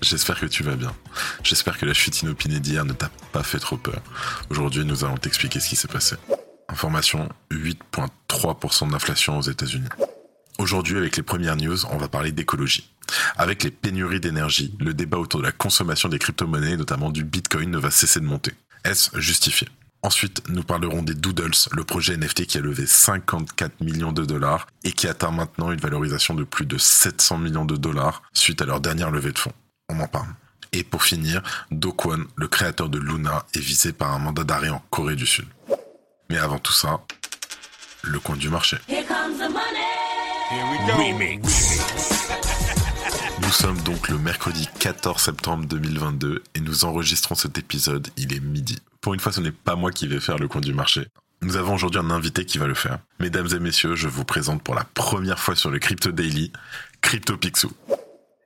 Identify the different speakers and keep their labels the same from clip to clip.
Speaker 1: J'espère que tu vas bien. J'espère que la chute inopinée d'hier ne t'a pas fait trop peur. Aujourd'hui, nous allons t'expliquer ce qui s'est passé. Information 8.3% d'inflation aux États-Unis. Aujourd'hui, avec les premières news, on va parler d'écologie. Avec les pénuries d'énergie, le débat autour de la consommation des crypto-monnaies, notamment du Bitcoin, ne va cesser de monter. Est-ce justifié? Ensuite, nous parlerons des Doodles, le projet NFT qui a levé 54 millions de dollars et qui atteint maintenant une valorisation de plus de 700 millions de dollars suite à leur dernière levée de fonds. On en parle. Et pour finir, Do Kwon, le créateur de Luna, est visé par un mandat d'arrêt en Corée du Sud. Mais avant tout ça, le coin du marché. Nous sommes donc le mercredi 14 septembre 2022 et nous enregistrons cet épisode, il est midi. Pour une fois, ce n'est pas moi qui vais faire le coin du marché. Nous avons aujourd'hui un invité qui va le faire. Mesdames et messieurs, je vous présente pour la première fois sur le Crypto Daily, Crypto Pixou.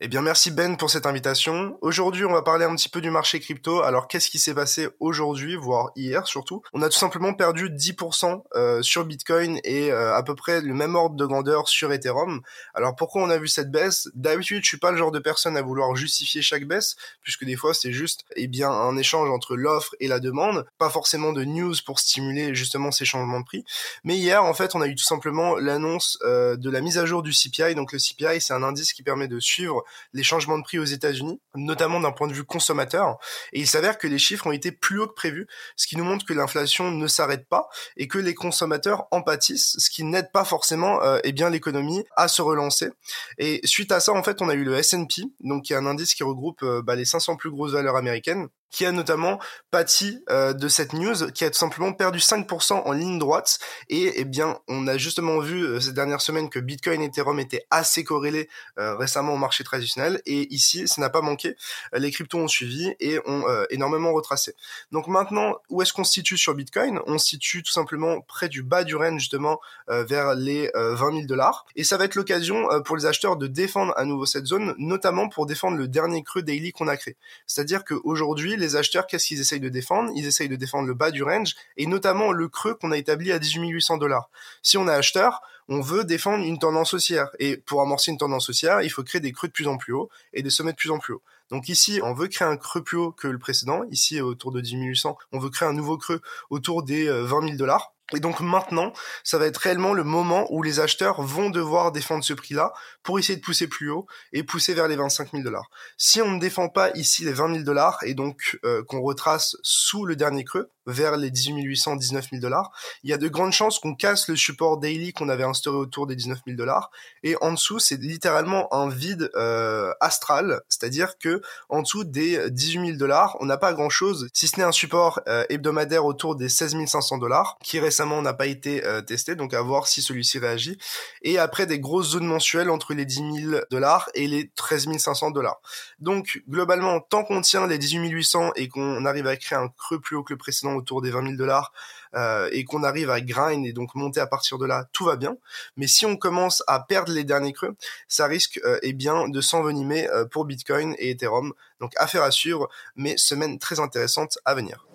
Speaker 2: Eh bien, merci Ben pour cette invitation. Aujourd'hui, on va parler un petit peu du marché crypto. Alors, qu'est-ce qui s'est passé aujourd'hui, voire hier surtout? On a tout simplement perdu 10% euh, sur Bitcoin et euh, à peu près le même ordre de grandeur sur Ethereum. Alors, pourquoi on a vu cette baisse? D'habitude, je suis pas le genre de personne à vouloir justifier chaque baisse, puisque des fois, c'est juste eh bien un échange entre l'offre et la demande, pas forcément de news pour stimuler justement ces changements de prix. Mais hier, en fait, on a eu tout simplement l'annonce euh, de la mise à jour du CPI. Donc, le CPI, c'est un indice qui permet de suivre les changements de prix aux États-Unis, notamment d'un point de vue consommateur. Et il s'avère que les chiffres ont été plus hauts que prévu, ce qui nous montre que l'inflation ne s'arrête pas et que les consommateurs en pâtissent, ce qui n'aide pas forcément euh, eh bien l'économie à se relancer. Et suite à ça, en fait, on a eu le S&P, donc qui est un indice qui regroupe euh, bah, les 500 plus grosses valeurs américaines, qui a notamment pâti euh, de cette news, qui a tout simplement perdu 5% en ligne droite. Et eh bien, on a justement vu euh, ces dernières semaines que Bitcoin et Ethereum étaient assez corrélés euh, récemment au marché traditionnel. Et ici, ça n'a pas manqué. Les cryptos ont suivi et ont énormément retracé. Donc maintenant, où est-ce qu'on se situe sur Bitcoin? On se situe tout simplement près du bas du range, justement, vers les 20 000 dollars. Et ça va être l'occasion pour les acheteurs de défendre à nouveau cette zone, notamment pour défendre le dernier creux daily qu'on a créé. C'est-à-dire qu'aujourd'hui, les acheteurs, qu'est-ce qu'ils essayent de défendre? Ils essayent de défendre le bas du range et notamment le creux qu'on a établi à 18 800 dollars. Si on est acheteur, on veut défendre une tendance haussière. Et pour amorcer une tendance haussière, il faut créer des creux de plus en plus haut et des sommets de plus en plus haut. Donc ici, on veut créer un creux plus haut que le précédent. Ici, autour de 10 800, on veut créer un nouveau creux autour des 20 euh, 000 dollars. Et donc maintenant, ça va être réellement le moment où les acheteurs vont devoir défendre ce prix-là pour essayer de pousser plus haut et pousser vers les 25 000 dollars. Si on ne défend pas ici les 20 000 dollars et donc euh, qu'on retrace sous le dernier creux, vers les 18 800, 19 000 dollars, il y a de grandes chances qu'on casse le support daily qu'on avait instauré autour des 19 000 dollars. Et en dessous, c'est littéralement un vide euh, astral, c'est-à-dire que en dessous des 18 000 dollars, on n'a pas grand-chose, si ce n'est un support euh, hebdomadaire autour des 16 500 dollars, qui récemment n'a pas été euh, testé, donc à voir si celui-ci réagit. Et après des grosses zones mensuelles entre les 10 000 dollars et les 13 500 dollars. Donc globalement, tant qu'on tient les 18 800 et qu'on arrive à créer un creux plus haut que le précédent autour des 20 000 dollars euh, et qu'on arrive à grind et donc monter à partir de là, tout va bien. Mais si on commence à perdre les derniers creux, ça risque euh, eh bien de s'envenimer euh, pour Bitcoin et Ethereum. Donc affaire à suivre, mais semaine très intéressante à venir.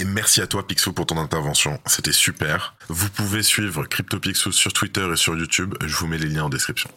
Speaker 1: Et merci à toi Pixou pour ton intervention, c'était super. Vous pouvez suivre CryptoPixou sur Twitter et sur YouTube, je vous mets les liens en description.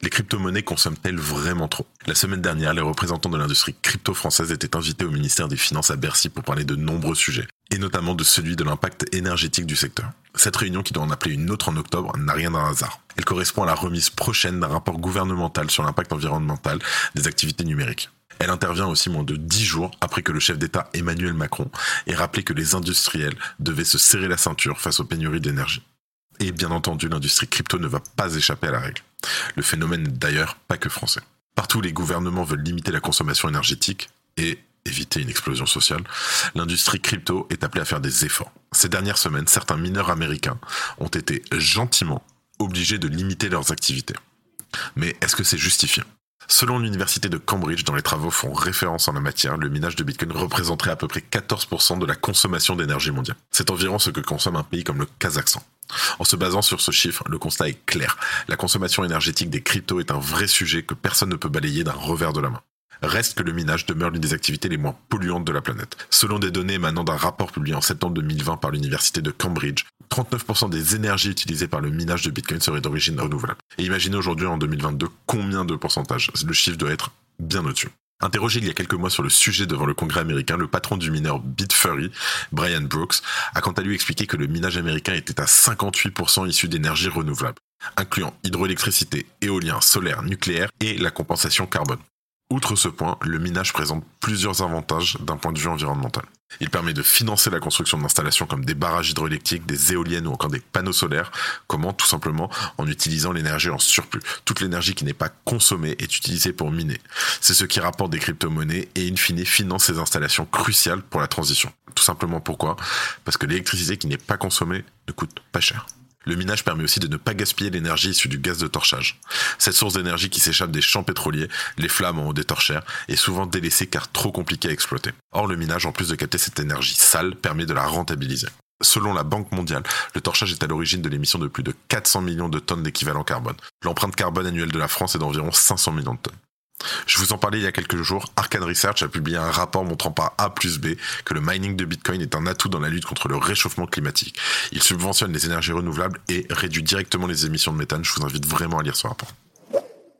Speaker 1: Les crypto-monnaies consomment-elles vraiment trop? La semaine dernière, les représentants de l'industrie crypto-française étaient invités au ministère des Finances à Bercy pour parler de nombreux sujets, et notamment de celui de l'impact énergétique du secteur. Cette réunion, qui doit en appeler une autre en octobre, n'a rien d'un hasard. Elle correspond à la remise prochaine d'un rapport gouvernemental sur l'impact environnemental des activités numériques. Elle intervient aussi moins de dix jours après que le chef d'État Emmanuel Macron ait rappelé que les industriels devaient se serrer la ceinture face aux pénuries d'énergie. Et bien entendu, l'industrie crypto ne va pas échapper à la règle. Le phénomène n'est d'ailleurs pas que français. Partout, les gouvernements veulent limiter la consommation énergétique et éviter une explosion sociale. L'industrie crypto est appelée à faire des efforts. Ces dernières semaines, certains mineurs américains ont été gentiment obligés de limiter leurs activités. Mais est-ce que c'est justifié? Selon l'université de Cambridge, dont les travaux font référence en la matière, le minage de Bitcoin représenterait à peu près 14% de la consommation d'énergie mondiale. C'est environ ce que consomme un pays comme le Kazakhstan. En se basant sur ce chiffre, le constat est clair. La consommation énergétique des cryptos est un vrai sujet que personne ne peut balayer d'un revers de la main. Reste que le minage demeure l'une des activités les moins polluantes de la planète. Selon des données émanant d'un rapport publié en septembre 2020 par l'université de Cambridge, 39% des énergies utilisées par le minage de Bitcoin seraient d'origine renouvelable. Et imaginez aujourd'hui en 2022 combien de pourcentage? Le chiffre doit être bien au-dessus. Interrogé il y a quelques mois sur le sujet devant le Congrès américain, le patron du mineur Bitfury, Brian Brooks, a quant à lui expliqué que le minage américain était à 58% issu d'énergie renouvelable, incluant hydroélectricité, éolien, solaire, nucléaire et la compensation carbone. Outre ce point, le minage présente plusieurs avantages d'un point de vue environnemental. Il permet de financer la construction d'installations comme des barrages hydroélectriques, des éoliennes ou encore des panneaux solaires. Comment? Tout simplement en utilisant l'énergie en surplus. Toute l'énergie qui n'est pas consommée est utilisée pour miner. C'est ce qui rapporte des crypto-monnaies et in fine finance ces installations cruciales pour la transition. Tout simplement pourquoi? Parce que l'électricité qui n'est pas consommée ne coûte pas cher. Le minage permet aussi de ne pas gaspiller l'énergie issue du gaz de torchage. Cette source d'énergie qui s'échappe des champs pétroliers, les flammes en haut des torchères, est souvent délaissée car trop compliquée à exploiter. Or, le minage, en plus de capter cette énergie sale, permet de la rentabiliser. Selon la Banque mondiale, le torchage est à l'origine de l'émission de plus de 400 millions de tonnes d'équivalent carbone. L'empreinte carbone annuelle de la France est d'environ 500 millions de tonnes. Je vous en parlais il y a quelques jours, Arcane Research a publié un rapport montrant par A plus B que le mining de Bitcoin est un atout dans la lutte contre le réchauffement climatique. Il subventionne les énergies renouvelables et réduit directement les émissions de méthane. Je vous invite vraiment à lire ce rapport.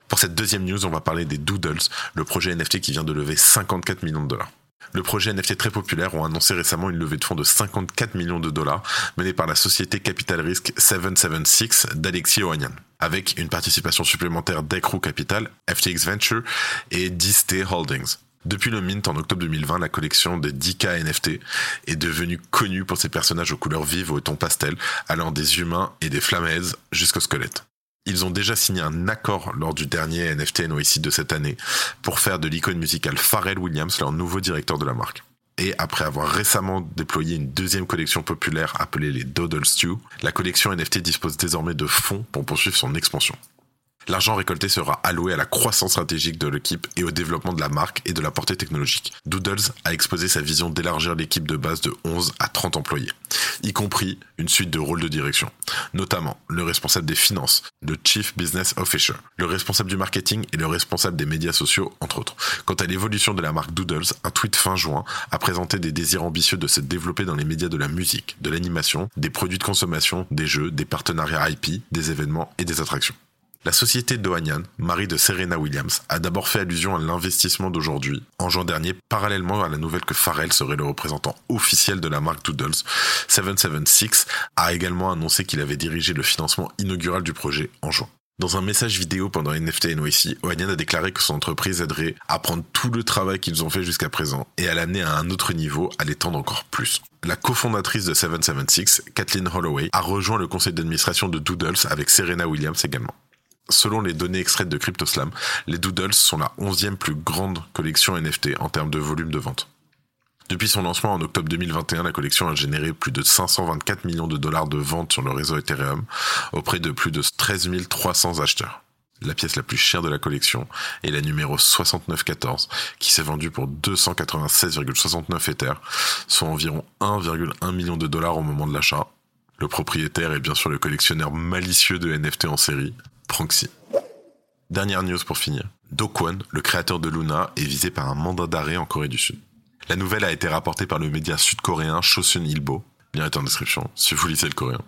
Speaker 1: Pour cette deuxième news, on va parler des Doodles, le projet NFT qui vient de lever 54 millions de dollars. Le projet NFT très populaire ont annoncé récemment une levée de fonds de 54 millions de dollars menée par la société Capital Risk 776 d'Alexis Ohanian, avec une participation supplémentaire d'Ecru Capital, FTX Venture et Diste Holdings. Depuis le mint en octobre 2020, la collection des 10K NFT est devenue connue pour ses personnages aux couleurs vives au ton pastel, allant des humains et des flamaises jusqu'aux squelettes. Ils ont déjà signé un accord lors du dernier NFT NYC de cette année pour faire de l'icône musicale Pharrell Williams leur nouveau directeur de la marque. Et après avoir récemment déployé une deuxième collection populaire appelée les Doodle Stew, la collection NFT dispose désormais de fonds pour poursuivre son expansion. L'argent récolté sera alloué à la croissance stratégique de l'équipe et au développement de la marque et de la portée technologique. Doodles a exposé sa vision d'élargir l'équipe de base de 11 à 30 employés, y compris une suite de rôles de direction, notamment le responsable des finances, le Chief Business Officer, le responsable du marketing et le responsable des médias sociaux, entre autres. Quant à l'évolution de la marque Doodles, un tweet fin juin a présenté des désirs ambitieux de se développer dans les médias de la musique, de l'animation, des produits de consommation, des jeux, des partenariats IP, des événements et des attractions. La société Dohanian, mari de Serena Williams, a d'abord fait allusion à l'investissement d'aujourd'hui, en juin dernier, parallèlement à la nouvelle que Pharrell serait le représentant officiel de la marque Doodles. 776 a également annoncé qu'il avait dirigé le financement inaugural du projet en juin. Dans un message vidéo pendant NFT NYC, Ohanian a déclaré que son entreprise aiderait à prendre tout le travail qu'ils ont fait jusqu'à présent et à l'amener à un autre niveau, à l'étendre encore plus. La cofondatrice de 776, Kathleen Holloway, a rejoint le conseil d'administration de Doodles avec Serena Williams également. Selon les données extraites de CryptoSlam, les Doodles sont la onzième plus grande collection NFT en termes de volume de vente. Depuis son lancement en octobre 2021, la collection a généré plus de 524 millions de dollars de ventes sur le réseau Ethereum auprès de plus de 13 300 acheteurs. La pièce la plus chère de la collection est la numéro 6914, qui s'est vendue pour 296,69 Ethers, soit environ 1,1 million de dollars au moment de l'achat. Le propriétaire est bien sûr le collectionneur malicieux de NFT en série, Dernière news pour finir. Do Kwon, le créateur de Luna, est visé par un mandat d'arrêt en Corée du Sud. La nouvelle a été rapportée par le média sud-coréen Chosun Ilbo. Bien est en description, si vous lisez le coréen.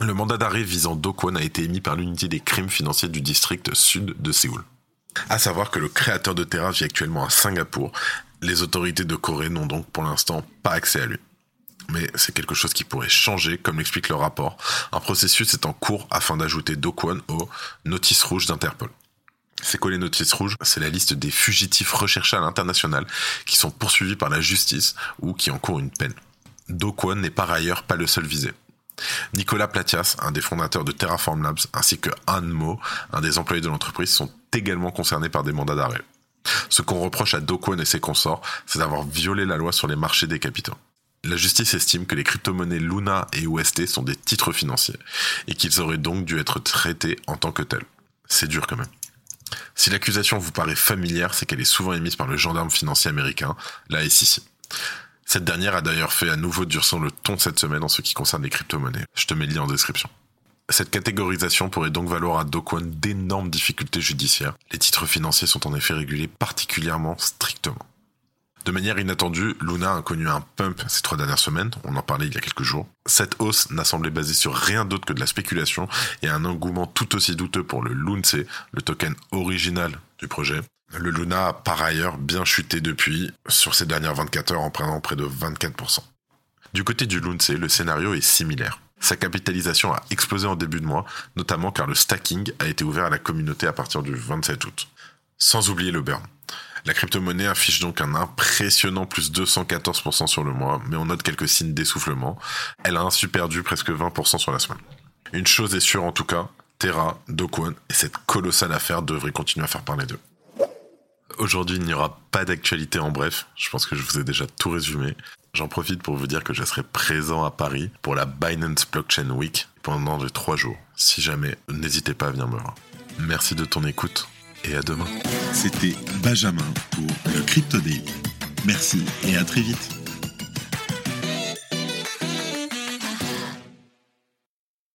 Speaker 1: Le mandat d'arrêt visant Do Kwon a été émis par l'unité des crimes financiers du district sud de Séoul. À savoir que le créateur de Terra vit actuellement à Singapour. Les autorités de Corée n'ont donc pour l'instant pas accès à lui mais c'est quelque chose qui pourrait changer, comme l'explique le rapport. Un processus est en cours afin d'ajouter Dokwon aux notices rouges d'Interpol. C'est quoi les notices rouges? C'est la liste des fugitifs recherchés à l'international qui sont poursuivis par la justice ou qui encourent une peine. Dokwon n'est par ailleurs pas le seul visé. Nicolas Platias, un des fondateurs de Terraform Labs, ainsi que Anne Mo, un des employés de l'entreprise, sont également concernés par des mandats d'arrêt. Ce qu'on reproche à Dokwon et ses consorts, c'est d'avoir violé la loi sur les marchés des capitaux. La justice estime que les crypto-monnaies Luna et UST sont des titres financiers et qu'ils auraient donc dû être traités en tant que tels. C'est dur quand même. Si l'accusation vous paraît familière, c'est qu'elle est souvent émise par le gendarme financier américain, la SEC. Cette dernière a d'ailleurs fait à nouveau durcir le ton cette semaine en ce qui concerne les crypto-monnaies. Je te mets le lien en description. Cette catégorisation pourrait donc valoir à Dokwon d'énormes difficultés judiciaires. Les titres financiers sont en effet régulés particulièrement strictement. De manière inattendue, Luna a connu un pump ces trois dernières semaines, on en parlait il y a quelques jours. Cette hausse n'a semblé basée sur rien d'autre que de la spéculation et un engouement tout aussi douteux pour le Lunce, le token original du projet. Le Luna a par ailleurs bien chuté depuis sur ces dernières 24 heures en prenant près de 24%. Du côté du Lunce, le scénario est similaire. Sa capitalisation a explosé en début de mois, notamment car le stacking a été ouvert à la communauté à partir du 27 août. Sans oublier le burn. La crypto-monnaie affiche donc un impressionnant plus 214% sur le mois, mais on note quelques signes d'essoufflement. Elle a ainsi perdu presque 20% sur la semaine. Une chose est sûre en tout cas, Terra, Dokwon et cette colossale affaire devraient continuer à faire parler d'eux. Aujourd'hui, il n'y aura pas d'actualité en bref. Je pense que je vous ai déjà tout résumé. J'en profite pour vous dire que je serai présent à Paris pour la Binance Blockchain Week pendant les trois jours. Si jamais, n'hésitez pas à venir me voir. Merci de ton écoute et à demain.
Speaker 3: C'était Benjamin pour le Crypto. Merci et à très vite.